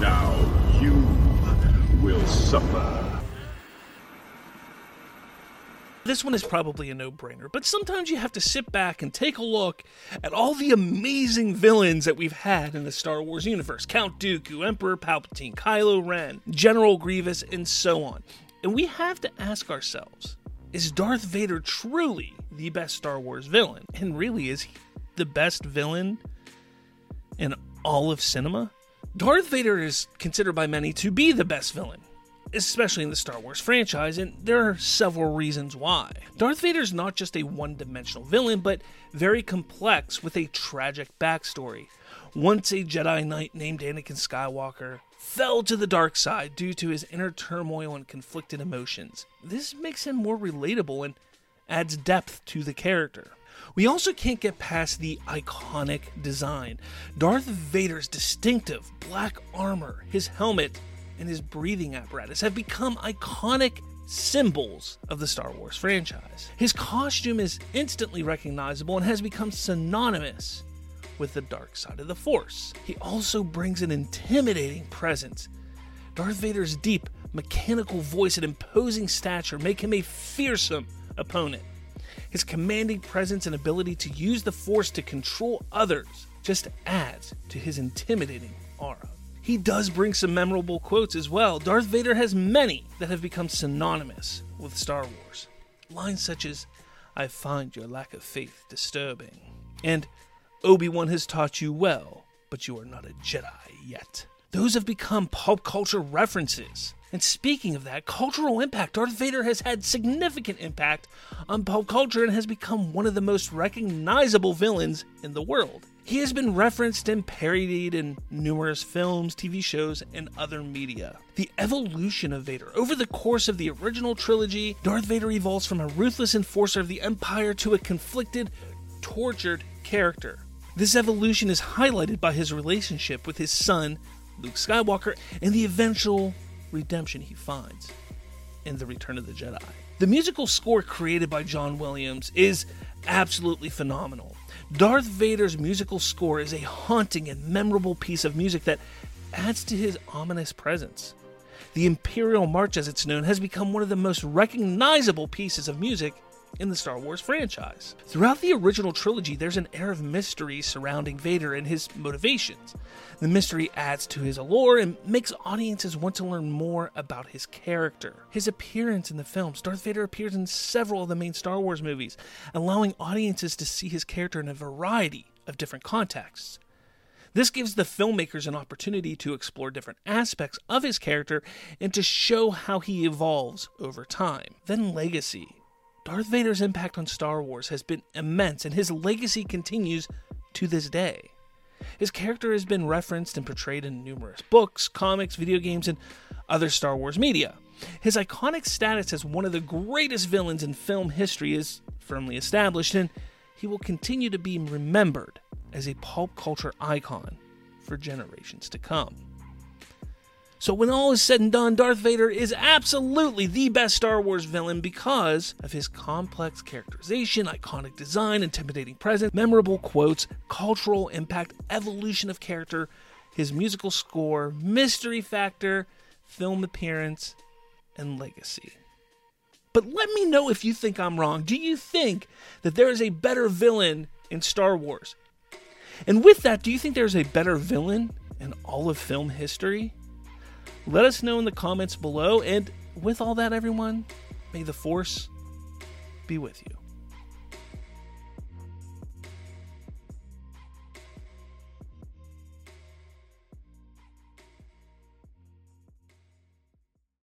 Now you will suffer. This one is probably a no brainer, but sometimes you have to sit back and take a look at all the amazing villains that we've had in the Star Wars universe Count Dooku, Emperor Palpatine, Kylo Ren, General Grievous, and so on. And we have to ask ourselves is Darth Vader truly the best Star Wars villain? And really, is he the best villain in all of cinema? Darth Vader is considered by many to be the best villain especially in the Star Wars franchise, and there are several reasons why. Darth Vader is not just a one dimensional villain, but very complex with a tragic backstory. Once a Jedi Knight named Anakin Skywalker fell to the dark side due to his inner turmoil and conflicted emotions. This makes him more relatable and adds depth to the character. We also can't get past the iconic design. Darth Vader's distinctive black armor, his helmet, and his breathing apparatus have become iconic symbols of the Star Wars franchise. His costume is instantly recognizable and has become synonymous with the dark side of the Force. He also brings an intimidating presence. Darth Vader's deep, mechanical voice and imposing stature make him a fearsome opponent. His commanding presence and ability to use the Force to control others just adds to his intimidating aura. He does bring some memorable quotes as well. Darth Vader has many that have become synonymous with Star Wars. Lines such as, I find your lack of faith disturbing, and Obi Wan has taught you well, but you are not a Jedi yet. Those have become pop culture references. And speaking of that, cultural impact, Darth Vader has had significant impact on pop culture and has become one of the most recognizable villains in the world. He has been referenced and parodied in numerous films, TV shows, and other media. The evolution of Vader. Over the course of the original trilogy, Darth Vader evolves from a ruthless enforcer of the Empire to a conflicted, tortured character. This evolution is highlighted by his relationship with his son, Luke Skywalker, and the eventual redemption he finds in The Return of the Jedi. The musical score created by John Williams is absolutely phenomenal. Darth Vader's musical score is a haunting and memorable piece of music that adds to his ominous presence. The Imperial March, as it's known, has become one of the most recognizable pieces of music in the Star Wars franchise. Throughout the original trilogy, there's an air of mystery surrounding Vader and his motivations. The mystery adds to his allure and makes audiences want to learn more about his character. His appearance in the films Darth Vader appears in several of the main Star Wars movies, allowing audiences to see his character in a variety of different contexts. This gives the filmmakers an opportunity to explore different aspects of his character and to show how he evolves over time. Then, legacy. Darth Vader's impact on Star Wars has been immense, and his legacy continues to this day. His character has been referenced and portrayed in numerous books, comics, video games, and other Star Wars media. His iconic status as one of the greatest villains in film history is firmly established, and he will continue to be remembered as a pulp culture icon for generations to come. So, when all is said and done, Darth Vader is absolutely the best Star Wars villain because of his complex characterization, iconic design, intimidating presence, memorable quotes, cultural impact, evolution of character, his musical score, mystery factor, film appearance, and legacy. But let me know if you think I'm wrong. Do you think that there is a better villain in Star Wars? And with that, do you think there's a better villain in all of film history? Let us know in the comments below. And with all that, everyone, may the Force be with you.